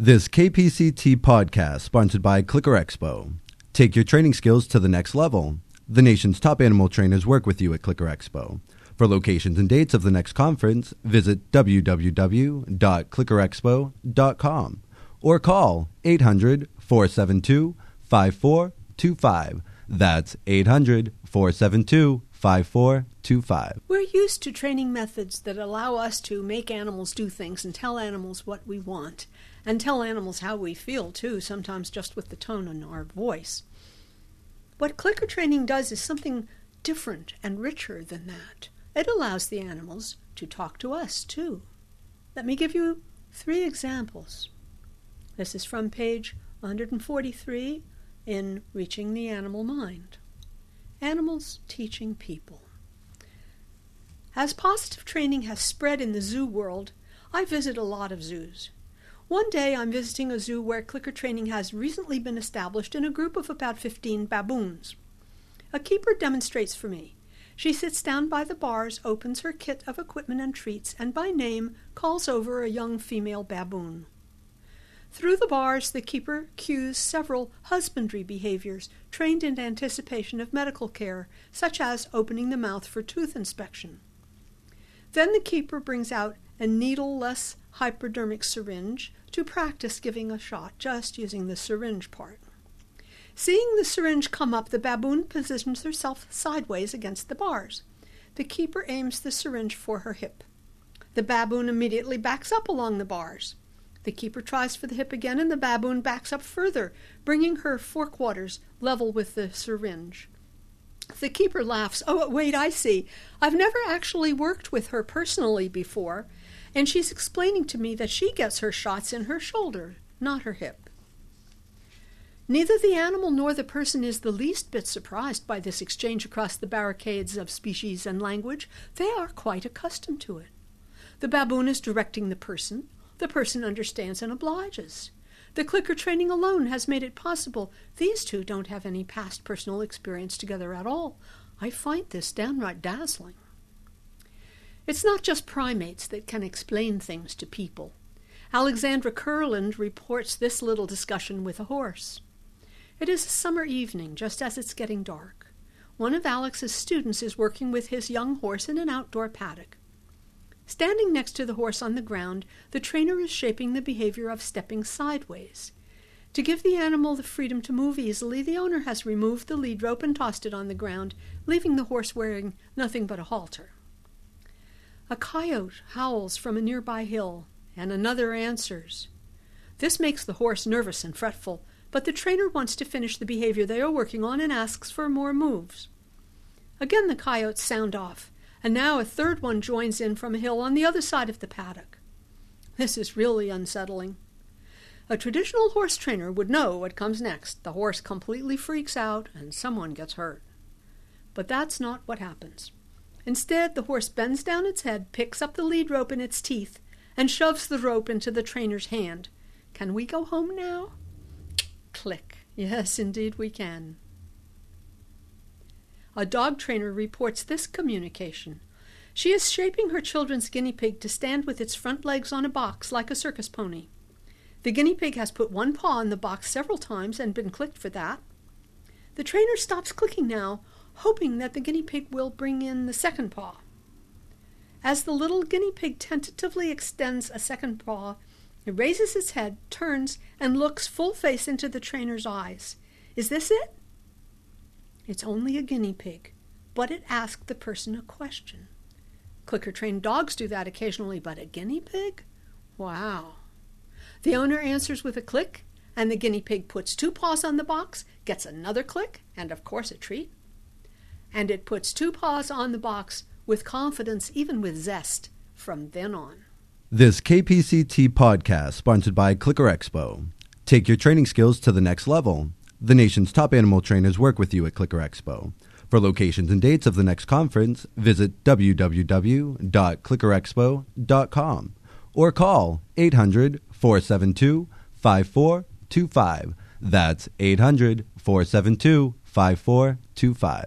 This KPCT podcast sponsored by Clicker Expo. Take your training skills to the next level. The nation's top animal trainers work with you at Clicker Expo. For locations and dates of the next conference, visit www.clickerexpo.com or call 800 472 5425. That's 800 472 5425. We're used to training methods that allow us to make animals do things and tell animals what we want, and tell animals how we feel too, sometimes just with the tone in our voice. What clicker training does is something different and richer than that. It allows the animals to talk to us too. Let me give you three examples. This is from page 143 in Reaching the Animal Mind. Animals teaching people. As positive training has spread in the zoo world, I visit a lot of zoos. One day I'm visiting a zoo where clicker training has recently been established in a group of about 15 baboons. A keeper demonstrates for me. She sits down by the bars, opens her kit of equipment and treats, and by name calls over a young female baboon. Through the bars, the keeper cues several husbandry behaviors trained in anticipation of medical care, such as opening the mouth for tooth inspection. Then the keeper brings out a needle-less hypodermic syringe to practice giving a shot just using the syringe part. Seeing the syringe come up, the baboon positions herself sideways against the bars. The keeper aims the syringe for her hip. The baboon immediately backs up along the bars. The keeper tries for the hip again, and the baboon backs up further, bringing her forequarters level with the syringe. The keeper laughs. Oh, wait, I see. I've never actually worked with her personally before, and she's explaining to me that she gets her shots in her shoulder, not her hip. Neither the animal nor the person is the least bit surprised by this exchange across the barricades of species and language. They are quite accustomed to it. The baboon is directing the person, the person understands and obliges. The clicker training alone has made it possible. These two don't have any past personal experience together at all. I find this downright dazzling. It's not just primates that can explain things to people. Alexandra Kurland reports this little discussion with a horse. It is a summer evening, just as it's getting dark. One of Alex's students is working with his young horse in an outdoor paddock. Standing next to the horse on the ground, the trainer is shaping the behavior of stepping sideways. To give the animal the freedom to move easily, the owner has removed the lead rope and tossed it on the ground, leaving the horse wearing nothing but a halter. A coyote howls from a nearby hill, and another answers. This makes the horse nervous and fretful, but the trainer wants to finish the behavior they are working on and asks for more moves. Again the coyotes sound off, and now a third one joins in from a hill on the other side of the paddock. This is really unsettling. A traditional horse trainer would know what comes next. The horse completely freaks out and someone gets hurt. But that's not what happens. Instead, the horse bends down its head, picks up the lead rope in its teeth, and shoves the rope into the trainer's hand. Can we go home now? Click. Yes, indeed we can. A dog trainer reports this communication. She is shaping her children's guinea pig to stand with its front legs on a box like a circus pony. The guinea pig has put one paw in the box several times and been clicked for that. The trainer stops clicking now, hoping that the guinea pig will bring in the second paw. As the little guinea pig tentatively extends a second paw, it raises its head, turns, and looks full face into the trainer's eyes. Is this it? It's only a guinea pig, but it asked the person a question. Clicker trained dogs do that occasionally, but a guinea pig? Wow. The owner answers with a click, and the guinea pig puts two paws on the box, gets another click, and of course a treat. And it puts two paws on the box with confidence, even with zest, from then on. This KPCT podcast sponsored by Clicker Expo. Take your training skills to the next level. The nation's top animal trainers work with you at Clicker Expo. For locations and dates of the next conference, visit www.clickerexpo.com or call 800 472 5425. That's 800 472 5425.